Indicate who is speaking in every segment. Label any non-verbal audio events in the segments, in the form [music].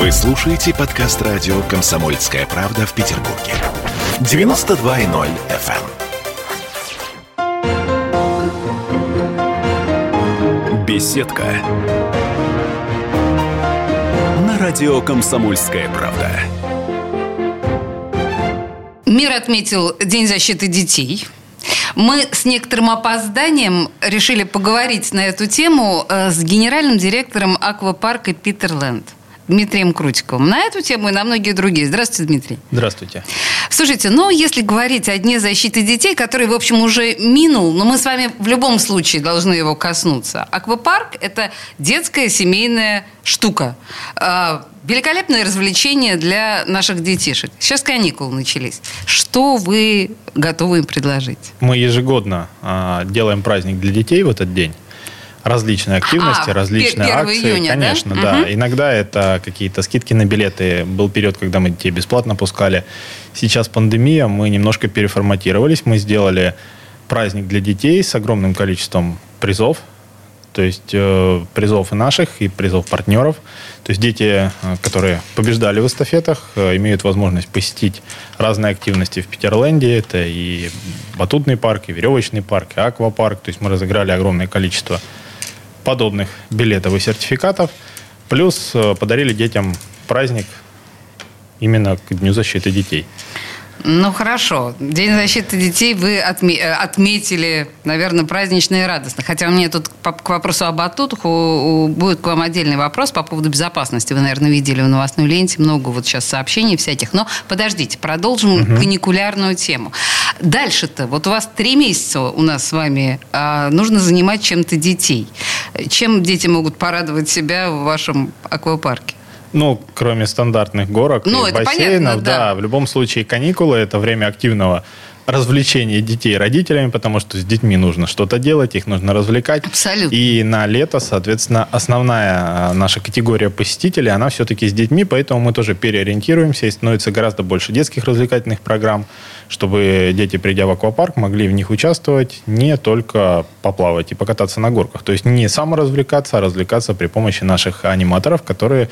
Speaker 1: Вы слушаете подкаст радио «Комсомольская правда» в Петербурге. 92.0 FM. эм. Беседка. На радио «Комсомольская правда».
Speaker 2: Мир отметил День защиты детей. Мы с некоторым опозданием решили поговорить на эту тему э, с генеральным директором аквапарка Питерленд. Дмитрием Крутиковым. На эту тему и на многие другие. Здравствуйте, Дмитрий.
Speaker 3: Здравствуйте.
Speaker 2: Слушайте, ну, если говорить о Дне защиты детей, который, в общем, уже минул, но мы с вами в любом случае должны его коснуться. Аквапарк – это детская семейная штука. А, великолепное развлечение для наших детишек. Сейчас каникулы начались. Что вы готовы им предложить?
Speaker 3: Мы ежегодно э, делаем праздник для детей в этот день различные активности, а, различные акции.
Speaker 2: Июня,
Speaker 3: Конечно,
Speaker 2: да?
Speaker 3: да.
Speaker 2: Угу.
Speaker 3: Иногда это какие-то скидки на билеты. Был период, когда мы детей бесплатно пускали. Сейчас пандемия, мы немножко переформатировались. Мы сделали праздник для детей с огромным количеством призов. То есть э, призов и наших, и призов партнеров. То есть дети, э, которые побеждали в эстафетах, э, имеют возможность посетить разные активности в Питерленде. Это и батутный парк, и веревочный парк, и аквапарк. То есть мы разыграли огромное количество подобных билетов и сертификатов. Плюс э, подарили детям праздник именно к Дню защиты детей.
Speaker 2: Ну хорошо. День защиты детей вы отме- э, отметили, наверное, празднично и радостно. Хотя у меня тут к вопросу об у- будет к вам отдельный вопрос по поводу безопасности. Вы, наверное, видели в новостной ленте много вот сейчас сообщений всяких. Но подождите, продолжим угу. каникулярную тему. Дальше-то, вот у вас три месяца у нас с вами а, нужно занимать чем-то детей. Чем дети могут порадовать себя в вашем аквапарке?
Speaker 3: Ну, кроме стандартных горок
Speaker 2: ну,
Speaker 3: и бассейнов,
Speaker 2: понятно, да.
Speaker 3: да, в любом случае каникулы это время активного развлечения детей родителями, потому что с детьми нужно что-то делать, их нужно развлекать.
Speaker 2: Абсолютно.
Speaker 3: И на лето, соответственно, основная а, наша категория посетителей, она все-таки с детьми, поэтому мы тоже переориентируемся и становится гораздо больше детских развлекательных программ, чтобы дети, придя в аквапарк, могли в них участвовать не только поплавать и покататься на горках. То есть не саморазвлекаться, а развлекаться при помощи наших аниматоров, которые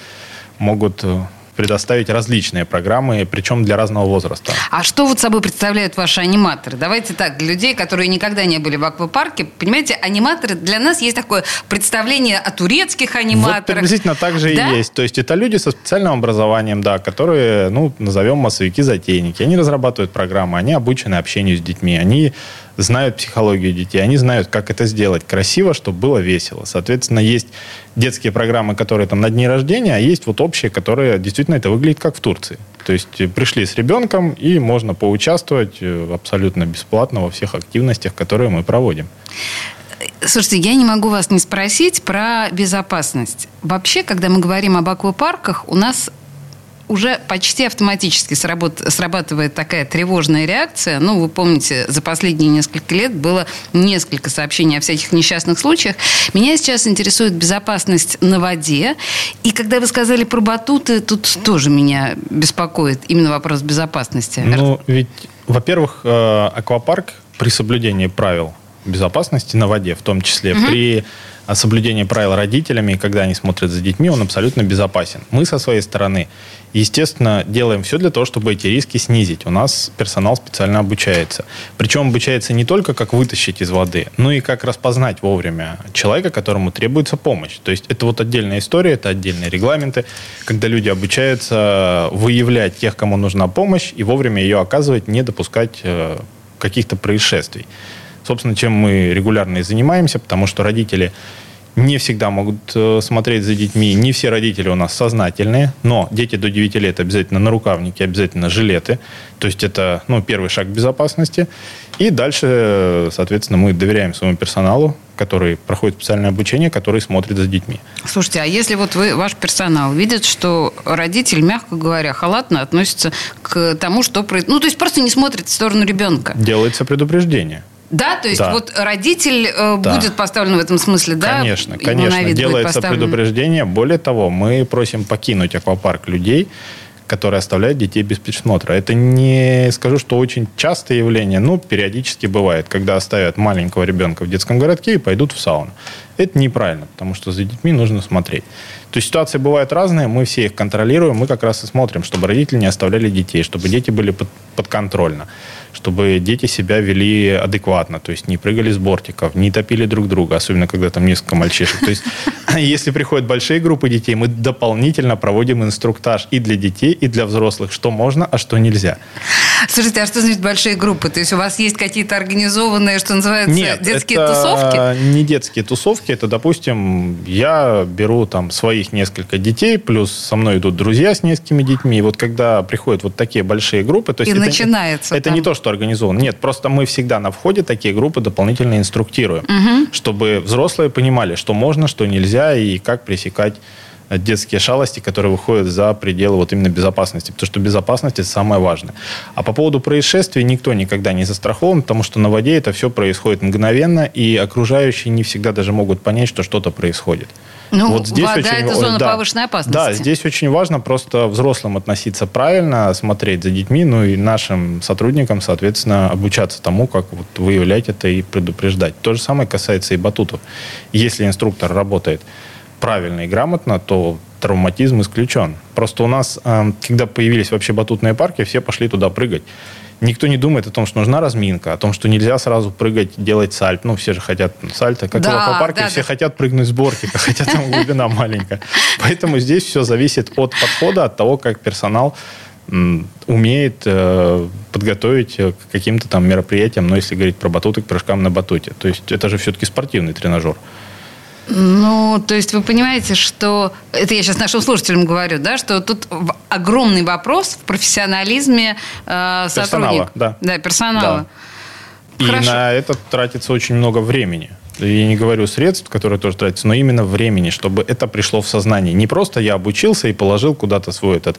Speaker 3: могут э, предоставить различные программы, причем для разного возраста.
Speaker 2: А что вот собой представляют ваши аниматоры? Давайте так, для людей, которые никогда не были в аквапарке, понимаете, аниматоры, для нас есть такое представление о турецких аниматорах. Вот
Speaker 3: приблизительно так же
Speaker 2: да?
Speaker 3: и есть. То есть это люди со специальным образованием, да, которые, ну, назовем массовики-затейники. Они разрабатывают программы, они обучены общению с детьми, они знают психологию детей, они знают, как это сделать красиво, чтобы было весело. Соответственно, есть детские программы, которые там на дни рождения, а есть вот общие, которые действительно это выглядит как в Турции. То есть э, пришли с ребенком, и можно поучаствовать э, абсолютно бесплатно во всех активностях, которые мы проводим.
Speaker 2: Слушайте, я не могу вас не спросить про безопасность. Вообще, когда мы говорим об аквапарках, у нас уже почти автоматически сработ, срабатывает такая тревожная реакция. Ну, вы помните, за последние несколько лет было несколько сообщений о всяких несчастных случаях. Меня сейчас интересует безопасность на воде. И когда вы сказали про батуты, тут тоже меня беспокоит именно вопрос безопасности.
Speaker 3: Ну, ведь, во-первых, э, аквапарк при соблюдении правил безопасности на воде, в том числе угу. при соблюдении правил родителями, когда они смотрят за детьми, он абсолютно безопасен. Мы со своей стороны естественно, делаем все для того, чтобы эти риски снизить. У нас персонал специально обучается. Причем обучается не только как вытащить из воды, но и как распознать вовремя человека, которому требуется помощь. То есть это вот отдельная история, это отдельные регламенты, когда люди обучаются выявлять тех, кому нужна помощь, и вовремя ее оказывать, не допускать э, каких-то происшествий. Собственно, чем мы регулярно и занимаемся, потому что родители не всегда могут э, смотреть за детьми. Не все родители у нас сознательные, но дети до 9 лет обязательно на рукавники, обязательно жилеты. То есть это ну, первый шаг безопасности. И дальше, соответственно, мы доверяем своему персоналу, который проходит специальное обучение, который смотрит за детьми.
Speaker 2: Слушайте, а если вот вы, ваш персонал видит, что родитель, мягко говоря, халатно относится к тому, что... Ну, то есть просто не смотрит в сторону ребенка.
Speaker 3: Делается предупреждение.
Speaker 2: Да, то есть да. вот родитель э, да. будет поставлен в этом смысле, да?
Speaker 3: Конечно, конечно. Делается предупреждение. Более того, мы просим покинуть аквапарк людей, которые оставляют детей без присмотра. Это не скажу, что очень частое явление, но периодически бывает, когда оставят маленького ребенка в детском городке и пойдут в сауну. Это неправильно, потому что за детьми нужно смотреть. То есть ситуации бывают разные, мы все их контролируем, мы как раз и смотрим, чтобы родители не оставляли детей, чтобы дети были под, подконтрольно, чтобы дети себя вели адекватно, то есть не прыгали с бортиков, не топили друг друга, особенно когда там несколько мальчишек. То есть [laughs] если приходят большие группы детей, мы дополнительно проводим инструктаж и для детей, и для взрослых, что можно, а что нельзя.
Speaker 2: Слушайте, а что значит большие группы? То есть у вас есть какие-то организованные, что называется,
Speaker 3: Нет,
Speaker 2: детские
Speaker 3: это
Speaker 2: тусовки?
Speaker 3: не детские тусовки, это, допустим, я беру там своих несколько детей, плюс со мной идут друзья с несколькими детьми, и вот когда приходят вот такие большие группы, то есть
Speaker 2: И
Speaker 3: это,
Speaker 2: начинается
Speaker 3: это
Speaker 2: там.
Speaker 3: не то, что организовано, нет, просто мы всегда на входе такие группы дополнительно инструктируем, чтобы взрослые понимали, что можно, что нельзя и как пресекать детские шалости, которые выходят за пределы вот именно безопасности. Потому что безопасность – это самое важное. А по поводу происшествий никто никогда не застрахован, потому что на воде это все происходит мгновенно, и окружающие не всегда даже могут понять, что что-то происходит.
Speaker 2: Ну, вода – это зона
Speaker 3: да,
Speaker 2: повышенной опасности.
Speaker 3: Да, здесь очень важно просто взрослым относиться правильно, смотреть за детьми, ну и нашим сотрудникам, соответственно, обучаться тому, как вот выявлять это и предупреждать. То же самое касается и батутов. Если инструктор работает правильно и грамотно, то травматизм исключен. Просто у нас, э, когда появились вообще батутные парки, все пошли туда прыгать. Никто не думает о том, что нужна разминка, о том, что нельзя сразу прыгать, делать сальт. Ну, все же хотят сальто. Как
Speaker 2: Да,
Speaker 3: в аквапарке,
Speaker 2: да,
Speaker 3: все
Speaker 2: да.
Speaker 3: хотят прыгнуть с бортика, [laughs] хотя там глубина маленькая. Поэтому здесь все зависит от подхода, от того, как персонал умеет э, подготовить к каким-то там мероприятиям, но если говорить про батуты, к прыжкам на батуте. То есть это же все-таки спортивный тренажер.
Speaker 2: Ну, то есть вы понимаете, что... Это я сейчас нашим слушателям говорю, да, что тут огромный вопрос в профессионализме э, сотрудника.
Speaker 3: да.
Speaker 2: Да, персонала.
Speaker 3: И
Speaker 2: Хорошо.
Speaker 3: на это тратится очень много времени. Я не говорю средств, которые тоже тратятся, но именно времени, чтобы это пришло в сознание. Не просто я обучился и положил куда-то свой этот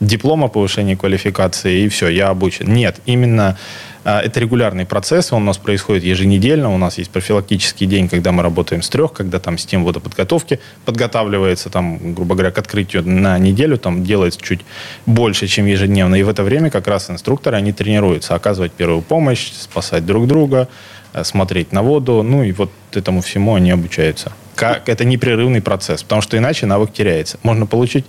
Speaker 3: диплом о повышении квалификации, и все, я обучен. Нет, именно это регулярный процесс, он у нас происходит еженедельно, у нас есть профилактический день, когда мы работаем с трех, когда там система водоподготовки подготавливается, там, грубо говоря, к открытию на неделю, там делается чуть больше, чем ежедневно, и в это время как раз инструкторы, они тренируются, оказывать первую помощь, спасать друг друга, э, смотреть на воду, ну и вот этому всему они обучаются. Как, это непрерывный процесс, потому что иначе навык теряется. Можно получить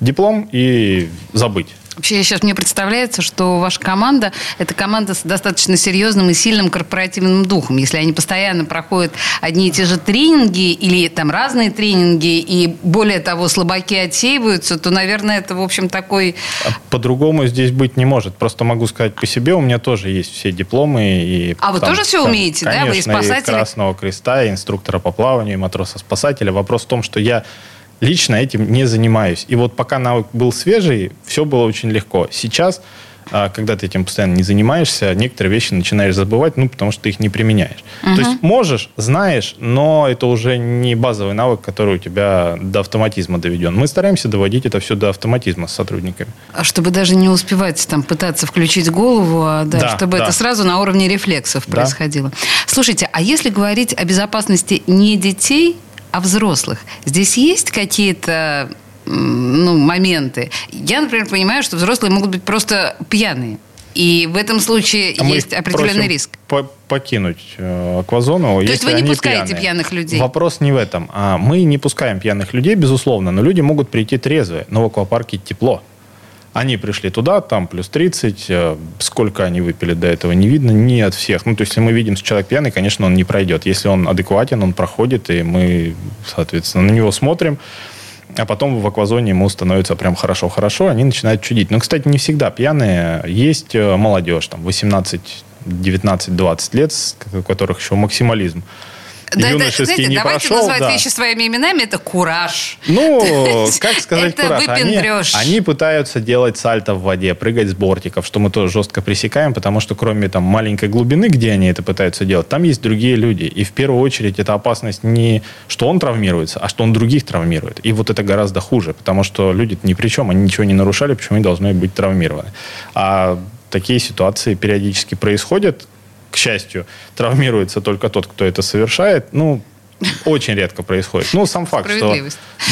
Speaker 3: диплом и забыть.
Speaker 2: Вообще, сейчас мне представляется, что ваша команда – это команда с достаточно серьезным и сильным корпоративным духом. Если они постоянно проходят одни и те же тренинги или там разные тренинги, и более того, слабаки отсеиваются, то, наверное, это, в общем, такой...
Speaker 3: А По-другому здесь быть не может. Просто могу сказать по себе, у меня тоже есть все дипломы. И,
Speaker 2: А вы тоже всё умеете, да? Вы и
Speaker 3: конечно,
Speaker 2: спасатели?
Speaker 3: и Красного Креста, и инструктора по плаванию, и матроса-спасателя. Вопрос в том, что я лично этим не занимаюсь. И вот пока навык был свежий, все было очень легко. Сейчас, а, когда ты этим постоянно не занимаешься, некоторые вещи начинаешь забывать, ну, потому что ты их не применяешь. То есть можешь, знаешь, но это уже не базовый навык, который у тебя до автоматизма доведен. Мы стараемся доводить это все до автоматизма с сотрудниками.
Speaker 2: А Чтобы даже не успевать там пытаться включить голову, а, да,
Speaker 3: Да,
Speaker 2: чтобы
Speaker 3: да.
Speaker 2: это сразу на уровне рефлексов
Speaker 3: Да.
Speaker 2: происходило. Слушайте, а если говорить о безопасности не детей, а взрослых, здесь есть какие-то ну, моменты? Я, например, понимаю, что взрослые могут быть просто пьяные. И в этом случае
Speaker 3: А
Speaker 2: есть определенный риск.
Speaker 3: по- покинуть э, аквазону.
Speaker 2: То есть вы не пускаете
Speaker 3: пьяные.
Speaker 2: пьяных людей?
Speaker 3: Вопрос не в этом. А мы не пускаем пьяных людей, безусловно, но люди могут прийти трезвые, но в аквапарке тепло. Они пришли туда, там плюс 30, э, сколько они выпили до этого, не видно не от всех. Ну, то есть, если мы видим, что человек пьяный, конечно, он не пройдет. Если он адекватен, он проходит, и мы, соответственно, на него смотрим, а потом в аквазоне ему становится прям хорошо-хорошо, они начинают чудить. Но, кстати, не всегда пьяные. Есть э, молодежь, там, 18, 19, 20 лет, у которых еще максимализм
Speaker 2: Да,
Speaker 3: юношеский
Speaker 2: знаете,
Speaker 3: не
Speaker 2: давайте
Speaker 3: прошел.
Speaker 2: назвать
Speaker 3: да.
Speaker 2: вещи своими именами. Это кураж.
Speaker 3: Ну, [laughs] как сказать
Speaker 2: Это
Speaker 3: кураж? Они, они пытаются делать сальто в воде, прыгать с бортиков, что мы тоже жестко пресекаем, потому что кроме там маленькой глубины, где они это пытаются делать, там есть другие люди. И в первую очередь это опасность не что он травмируется, а что он других травмирует. И вот это гораздо хуже, потому что люди ни при чем, они ничего не нарушали, почему они должны быть травмированы. А такие ситуации периодически происходят. К счастью, травмируется только тот, кто это совершает. Ну, Очень редко происходит. Ну, сам факт, что,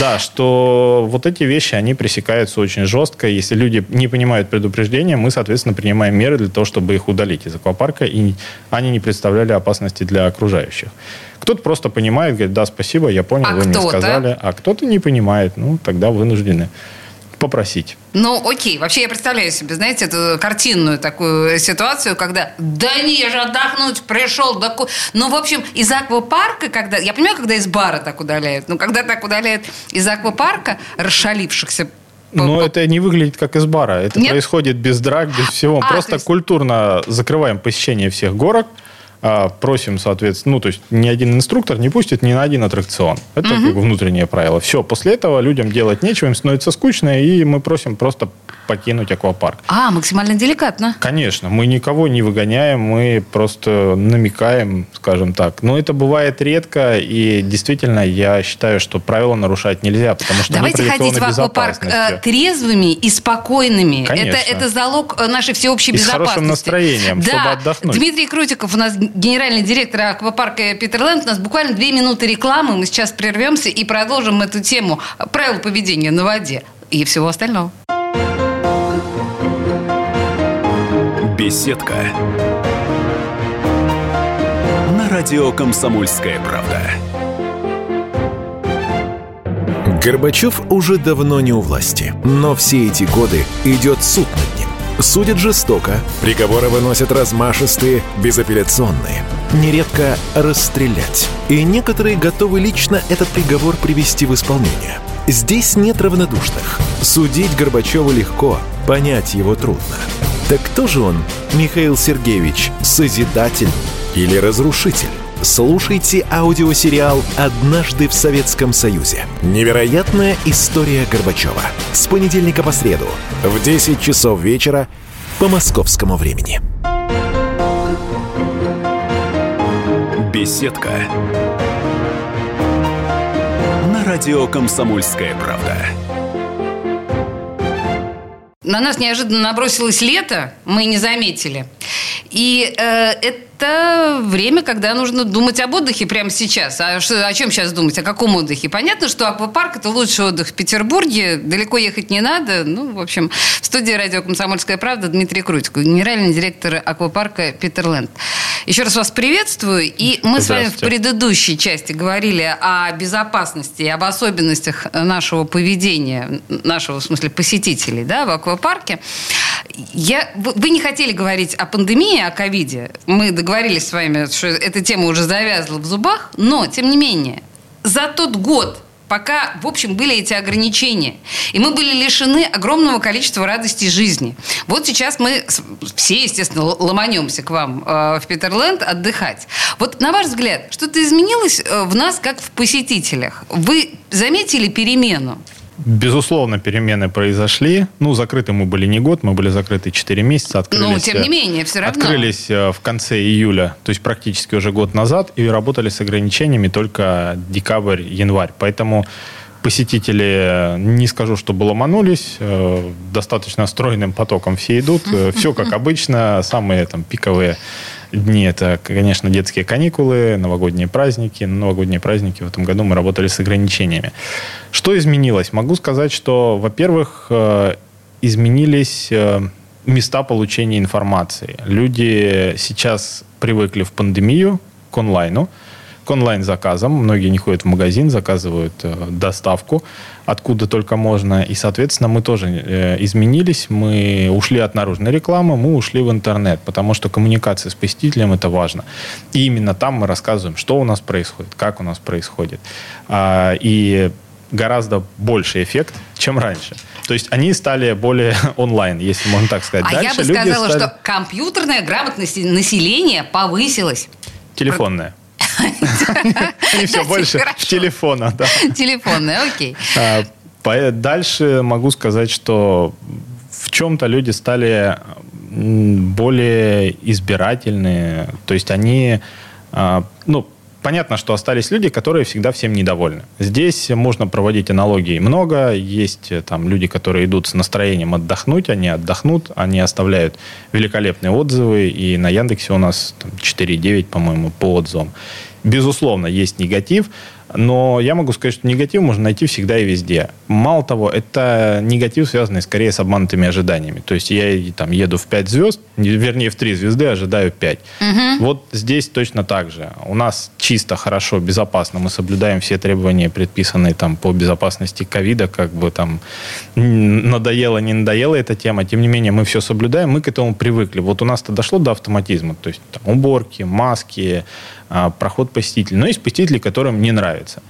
Speaker 3: да, что вот эти вещи, они пресекаются очень жестко. Если люди не понимают предупреждения, мы, соответственно, принимаем меры для того, чтобы их удалить из аквапарка, и они не представляли опасности для окружающих. Кто-то просто понимает, говорит, да, спасибо, я понял,
Speaker 2: А
Speaker 3: вы мне сказали. А кто-то не понимает, ну, тогда вынуждены попросить.
Speaker 2: Ну, окей. Вообще, я представляю себе, знаете, эту картинную такую ситуацию, когда да не, я же отдохнуть пришел. Да... ку-». Ну, в общем, из аквапарка, когда... Я понимаю, когда из бара так удаляют, но когда так удаляют из аквапарка расшалившихся
Speaker 3: Но
Speaker 2: по-
Speaker 3: это не выглядит как из бара. Это
Speaker 2: Нет?
Speaker 3: происходит без драк, без всего.
Speaker 2: А,
Speaker 3: Просто
Speaker 2: то есть-
Speaker 3: культурно закрываем посещение всех горок, просим, соответственно, ну, то есть ни один инструктор не пустит ни на один аттракцион. Это как бы внутреннее правило. Все, после этого людям делать нечего, им становится скучно, и мы просим просто покинуть аквапарк.
Speaker 2: А, максимально деликатно.
Speaker 3: Конечно, мы никого не выгоняем, мы просто намекаем, скажем так. Но это бывает редко, и действительно, я считаю, что правила нарушать нельзя, потому что
Speaker 2: Давайте ходить в аквапарк э, трезвыми и спокойными.
Speaker 3: Конечно.
Speaker 2: Это, это залог э, нашей всеобщей
Speaker 3: И с
Speaker 2: безопасности.
Speaker 3: хорошим настроением,
Speaker 2: да.
Speaker 3: чтобы отдохнуть.
Speaker 2: Дмитрий Крутиков, у нас генеральный директор аквапарка Питерленд. У нас буквально две минуты рекламы. Мы сейчас прервемся и продолжим эту тему правил поведения на воде и всего остального.
Speaker 1: Беседка. На радио «Комсомольская правда». Горбачев уже давно не у власти, но все эти годы идет суд над ним. Судят жестоко, приговоры выносят размашистые, безапелляционные. Нередко расстрелять. И некоторые готовы лично этот приговор привести в исполнение. Здесь нет равнодушных. Судить Горбачева легко, понять его трудно. Так кто же он, Михаил Сергеевич, созидатель или разрушитель? Слушайте аудиосериал «Однажды в Советском Союзе». Невероятная история Горбачева. С понедельника по среду в 10 часов вечера по московскому времени. Беседка. На радио «Комсомольская правда».
Speaker 2: На нас неожиданно набросилось лето, мы не заметили. И э, это время, когда нужно думать об отдыхе прямо сейчас. А что, о чем сейчас думать? О каком отдыхе? Понятно, что аквапарк – это лучший отдых в Петербурге. Далеко ехать не надо. Ну, в общем, в студии радио «Комсомольская правда» Дмитрий Крутиков, генеральный директор аквапарка «Питерленд». Еще раз вас приветствую. И мы с вами в предыдущей части говорили о безопасности и об особенностях нашего поведения, нашего, в смысле, посетителей да, в аквапарке. Я, вы не хотели говорить о пандемии, о ковиде. Мы договорились с вами, что эта тема уже завязла в зубах. Но, тем не менее, за тот год, пока, в общем, были эти ограничения, и мы были лишены огромного количества радости жизни. Вот сейчас мы все, естественно, ломанемся к вам э, в Питерленд отдыхать. Вот на ваш взгляд, что-то изменилось э, в нас, как в посетителях? Вы заметили перемену?
Speaker 3: Безусловно, перемены произошли. Ну, закрыты мы были не год, мы были закрыты 4 месяца. Открылись,
Speaker 2: Ну, тем не менее, все равно.
Speaker 3: Открылись э, в конце июля, то есть практически уже год назад, и работали с ограничениями только декабрь, январь. Поэтому посетители, э, не скажу, чтобы ломанулись, достаточно стройным потоком все идут. Все как обычно, самые там пиковые дни это, конечно, детские каникулы, новогодние праздники. На новогодние праздники в этом году мы работали с ограничениями. Что изменилось? Могу сказать, что, во-первых, э, изменились э, места получения информации. Люди сейчас привыкли в пандемию к онлайну, к онлайн-заказам. Многие не ходят в магазин, заказывают э, доставку откуда только можно. И, соответственно, мы тоже э, изменились. Мы ушли от наружной рекламы, мы ушли в интернет, потому что коммуникация с посетителем это важно. И именно там мы рассказываем, что у нас происходит, как у нас происходит. А, и гораздо больше эффект, чем раньше. То есть они стали более [laughs] онлайн, если можно так сказать.
Speaker 2: А я
Speaker 3: Дальше
Speaker 2: бы
Speaker 3: люди
Speaker 2: сказала,
Speaker 3: стали-
Speaker 2: что компьютерная грамотность населения повысилась.
Speaker 3: Телефонная. [laughs] Они все больше в телефонах, да.
Speaker 2: Телефонная, окей.
Speaker 3: А, Дальше могу сказать, что в чем-то люди стали более избирательные. То есть они, а, ну, понятно, что остались люди, которые всегда всем недовольны. Здесь можно проводить аналогии много. Есть э, там люди, которые идут с настроением отдохнуть, они отдохнут, они оставляют великолепные отзывы. И на Яндексе у нас там, 4,9, по-моему, по отзывам. Безусловно, есть негатив, но я могу сказать, что негатив можно найти всегда и везде. Мало того, это негатив, связанный скорее с обманутыми ожиданиями. То есть я там еду в 5 звезд, вернее, в 3 звезды, ожидаю 5. Угу. Вот здесь точно так же. У нас чисто, хорошо, безопасно. Мы соблюдаем все требования, предписанные там по безопасности ковида, как бы там надоело, не надоела эта тема. Тем не менее, мы все соблюдаем, мы к этому привыкли. Вот у нас-то дошло до автоматизма. То есть там, уборки, маски, а, проход посетителей. Но есть посетители, которым не нравится.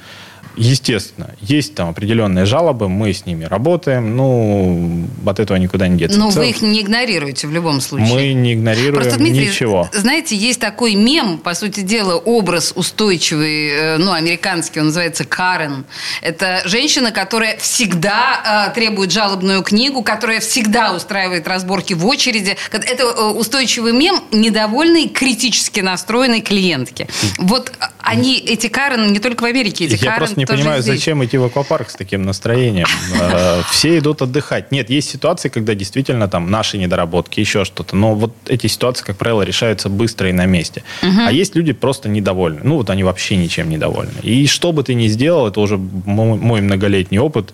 Speaker 3: Естественно, есть там определенные жалобы, мы с ними работаем, ну, от этого никуда не деться.
Speaker 2: Но вы их не игнорируете в любом случае.
Speaker 3: Мы не игнорируем Просто, Дмитрий, ничего.
Speaker 2: Знаете, есть такой мем, по сути дела, образ устойчивый, э, ну, американский, он называется Карен. Это женщина, которая всегда э, требует жалобную книгу, которая всегда устраивает разборки в очереди. Это э, устойчивый мем недовольной, критически настроенной клиентки. Вот они, эти Карен, не только в Америке, эти
Speaker 3: Я
Speaker 2: Карен
Speaker 3: не понимаю, здесь. зачем идти в аквапарк с таким настроением. [laughs] Э, все идут отдыхать. Нет, есть ситуации, когда действительно там наши недоработки, еще что-то. Но вот эти ситуации, как правило, решаются быстро и на месте. А есть люди просто недовольны. Ну, вот они вообще ничем недовольны. И что бы ты ни сделал, это уже мой многолетний опыт,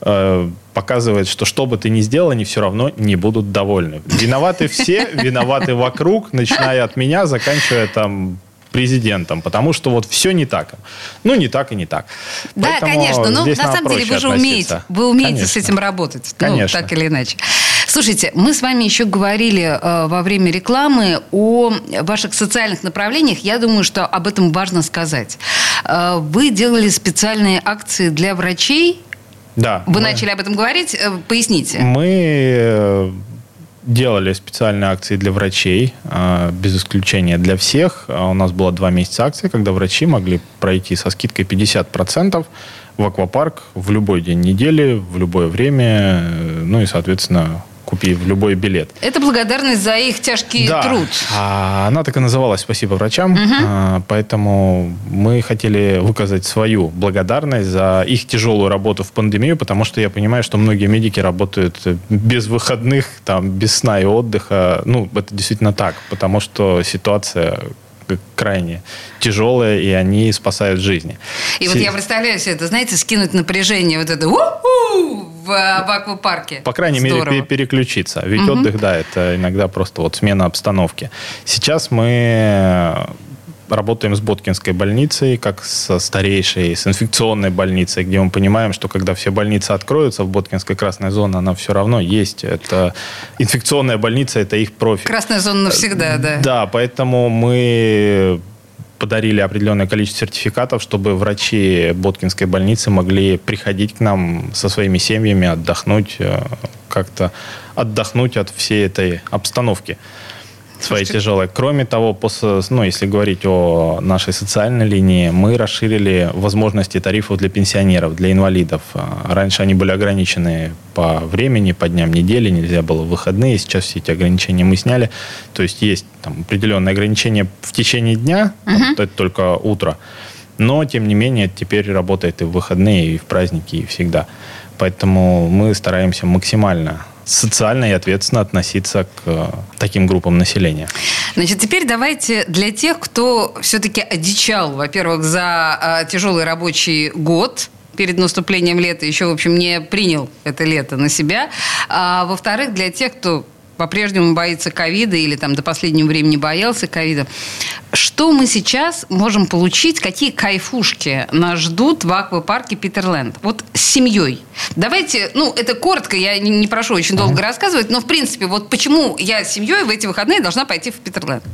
Speaker 3: э, показывает, что что бы ты ни сделал, они все равно не будут довольны. Виноваты все, [laughs] виноваты вокруг, начиная от меня, заканчивая там президентом, потому что вот все не так. Ну, не так и не так.
Speaker 2: Да, Поэтому конечно, но на самом деле вы же умеете, вы умеете конечно. с этим работать, ну, конечно. так или иначе. Слушайте, мы с вами еще говорили э, во время рекламы о ваших социальных направлениях. Я думаю, что об этом важно сказать. Э, вы делали специальные акции для врачей.
Speaker 3: Да.
Speaker 2: Вы мы... начали об этом говорить. Э, поясните.
Speaker 3: Мы э, делали специальные акции для врачей, а, без исключения для всех. А у нас было два месяца акции, когда врачи могли пройти со скидкой 50% в аквапарк в любой день недели, в любое время, ну и, соответственно, купи в любой билет.
Speaker 2: Это благодарность за их тяжкий
Speaker 3: да.
Speaker 2: труд.
Speaker 3: А, она так и называлась «Спасибо врачам». Угу. А, поэтому мы хотели выказать свою благодарность за их тяжелую работу в пандемию, потому что я понимаю, что многие медики работают без выходных, там, без сна и отдыха. Ну, это действительно так, потому что ситуация крайне тяжелая, и они спасают жизни.
Speaker 2: И С... вот я представляю себе это, знаете, скинуть напряжение вот это в, в аквапарке.
Speaker 3: По крайней Здорово. мере, переключиться. Ведь угу. отдых, да, это иногда просто вот смена обстановки. Сейчас мы работаем с Боткинской больницей, как со старейшей, с инфекционной больницей, где мы понимаем, что когда все больницы откроются в Боткинской красной зоне, она все равно есть. Это инфекционная больница, это их профиль.
Speaker 2: Красная зона навсегда, да.
Speaker 3: Да, поэтому мы подарили определенное количество сертификатов, чтобы врачи Боткинской больницы могли приходить к нам со своими семьями, отдохнуть, э, как-то отдохнуть от всей этой обстановки своей тяжелой. Кроме того, после, ну, если говорить о нашей социальной линии, мы расширили возможности тарифов для пенсионеров, для инвалидов. А, раньше они были ограничены по времени, по дням недели, нельзя было в выходные. Сейчас все эти ограничения мы сняли. То есть есть там, определенные ограничения в течение дня, угу. там, это только утро. Но, тем не менее, теперь работает и в выходные, и в праздники, и всегда. Поэтому мы стараемся максимально социально и ответственно относиться к э, таким группам населения.
Speaker 2: Значит, теперь давайте для тех, кто все-таки одичал, во-первых, за э, тяжелый рабочий год, перед наступлением лета еще, в общем, не принял это лето на себя. А во-вторых, для тех, кто по-прежнему боится ковида или там до последнего времени боялся ковида. Что мы сейчас можем получить, какие кайфушки нас ждут в аквапарке Питерленд? Вот с семьей. Давайте, ну, это коротко, я не, не прошу очень долго mm-hmm. рассказывать, но, в принципе, вот почему я с семьей в эти выходные должна пойти в Питерленд?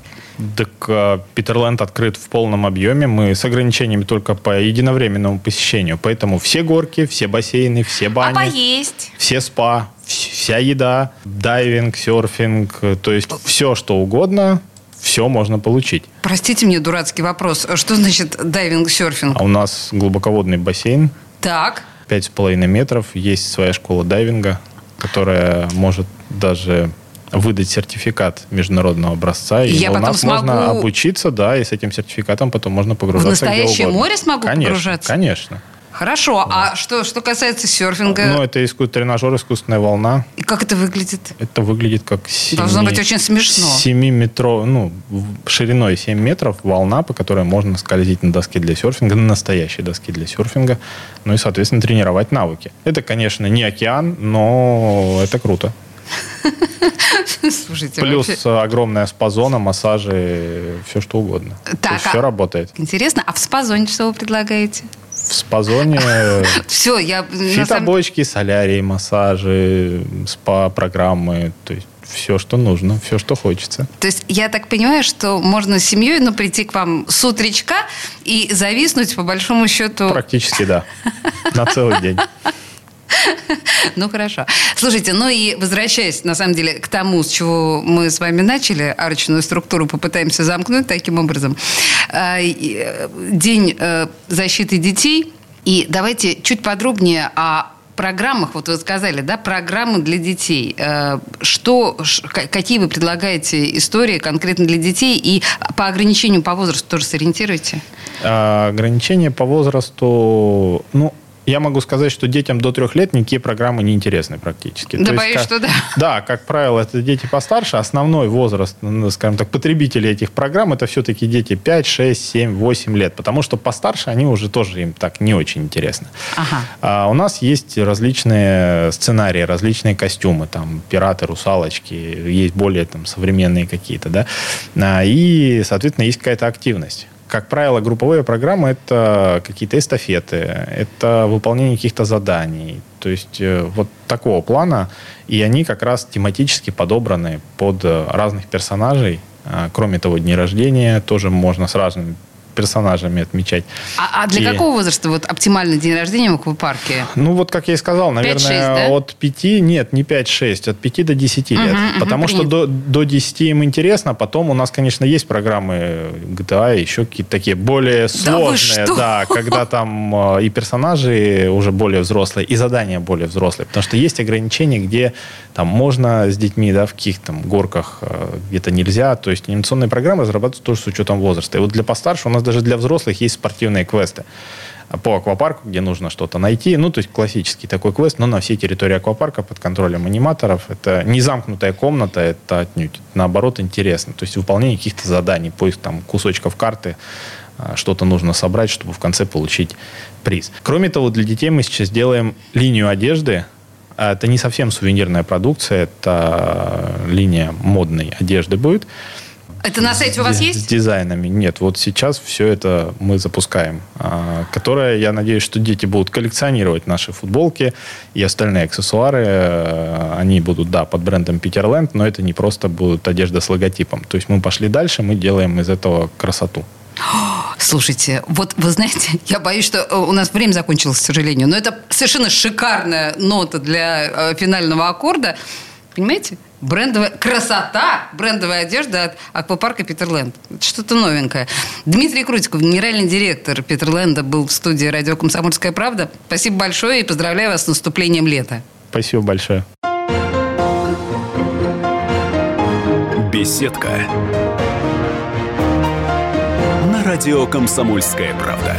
Speaker 3: Так а, Питерленд открыт в полном объеме. Мы с ограничениями только по единовременному посещению. Поэтому все горки, все бассейны, все бани. А
Speaker 2: поесть?
Speaker 3: Все спа, вся еда, дайвинг, серфинг, то есть все, что угодно, все можно получить.
Speaker 2: Простите мне дурацкий вопрос. Что значит дайвинг, серфинг?
Speaker 3: А у нас глубоководный бассейн.
Speaker 2: Так.
Speaker 3: Пять с половиной метров. Есть своя школа дайвинга, которая может даже выдать сертификат международного образца. И
Speaker 2: Я
Speaker 3: у
Speaker 2: нас смогу...
Speaker 3: можно обучиться, да, и с этим сертификатом потом можно погружаться. В
Speaker 2: настоящее море смогу
Speaker 3: конечно,
Speaker 2: погружаться?
Speaker 3: Конечно.
Speaker 2: Хорошо. А что, что касается серфинга?
Speaker 3: Ну, это иску... тренажер, искусственная волна.
Speaker 2: И как это выглядит?
Speaker 3: Это выглядит как 7...
Speaker 2: Должно быть очень смешно.
Speaker 3: 7 метров, ну, шириной 7 метров волна, по которой можно скользить на доске для серфинга, на настоящей доске для серфинга, ну и, соответственно, тренировать навыки. Это, конечно, не океан, но это круто.
Speaker 2: Слушайте,
Speaker 3: Плюс
Speaker 2: вообще...
Speaker 3: огромная спазона, массажи, все что угодно.
Speaker 2: Так, а...
Speaker 3: все работает.
Speaker 2: Интересно, а в спазоне что вы предлагаете?
Speaker 3: В спазоне [laughs]
Speaker 2: все, я
Speaker 3: фитобочки, солярии, массажи, спа-программы, то есть все, что нужно, все, что хочется.
Speaker 2: То есть я так понимаю, что можно с семьей ну, прийти к вам с утречка и зависнуть, по большому счету...
Speaker 3: Практически, да. На целый день. [laughs] [laughs]
Speaker 2: Ну, хорошо. Слушайте, ну и возвращаясь, на самом деле, к тому, с чего мы с вами начали, арочную структуру попытаемся замкнуть таким образом. Э, э, день э, защиты детей. И давайте чуть подробнее о программах, вот вы сказали, да, программы для детей. Что, какие вы предлагаете истории конкретно для детей и по ограничению по возрасту тоже сориентируйте?
Speaker 3: А, ограничения по возрасту, ну, я могу сказать, что детям до трех лет никакие программы не интересны практически.
Speaker 2: Да, То боюсь, есть, как, что да. [laughs]
Speaker 3: Да, как правило, это дети постарше. Основной возраст, скажем так, потребителей этих программ это все-таки дети 5, 6, 7, 8 лет. Потому что постарше они уже тоже им так не очень интересны. Ага. А у нас есть различные сценарии, различные костюмы. Там пираты, русалочки, есть более там современные какие-то, да. А, и, соответственно, есть какая-то активность. Как правило, групповые программы – это какие-то эстафеты, это выполнение каких-то заданий. То есть э, вот такого плана. И они как раз тематически подобраны под разных персонажей. А, кроме того, дни рождения тоже можно с разными персонажами отмечать.
Speaker 2: А, а для и... какого возраста вот оптимальный день рождения в аквапарке?
Speaker 3: Ну, вот как я и сказал, наверное, 5-6, да? от 5, нет, не 5-6, от 5 до 10 лет. Угу, Потому угу, что до, до 10 им интересно, потом у нас, конечно, есть программы GTA, еще какие-то такие более сложные, да, да когда там э, и персонажи уже более взрослые, и задания более взрослые. Потому что есть ограничения, где там можно с детьми, да, в каких-то там горках э, где-то нельзя. То есть анимационные программы разрабатываются тоже с учетом возраста. И вот для постарше у нас даже для взрослых есть спортивные квесты по аквапарку, где нужно что-то найти. Ну, то есть классический такой квест, но на всей территории аквапарка под контролем аниматоров. Это не замкнутая комната, это отнюдь. Наоборот, интересно. То есть выполнение каких-то заданий, поиск там кусочков карты, а, что-то нужно собрать, чтобы в конце получить приз. Кроме того, для детей мы сейчас делаем линию одежды, это не совсем сувенирная продукция, это линия модной одежды будет.
Speaker 2: Это на сайте у вас есть?
Speaker 3: С дизайнами. Нет, вот сейчас все это мы запускаем. А, которое, я надеюсь, что дети будут коллекционировать наши футболки и остальные аксессуары. А, они будут, да, под брендом Питерленд, но это не просто будет одежда с логотипом. То есть мы пошли дальше, мы делаем из этого красоту. [gasps]
Speaker 2: Слушайте, вот вы знаете, [laughs] я боюсь, что э, у нас время закончилось, к сожалению, но это совершенно шикарная нота для э, финального аккорда. Понимаете? Брендовая красота, брендовая одежда от аквапарка Питерленд. Что-то новенькое. Дмитрий Крутиков, генеральный директор Питерленда, был в студии радио «Комсомольская правда». Спасибо большое и поздравляю вас с наступлением лета.
Speaker 3: Спасибо большое.
Speaker 1: Беседка. На радио «Комсомольская правда».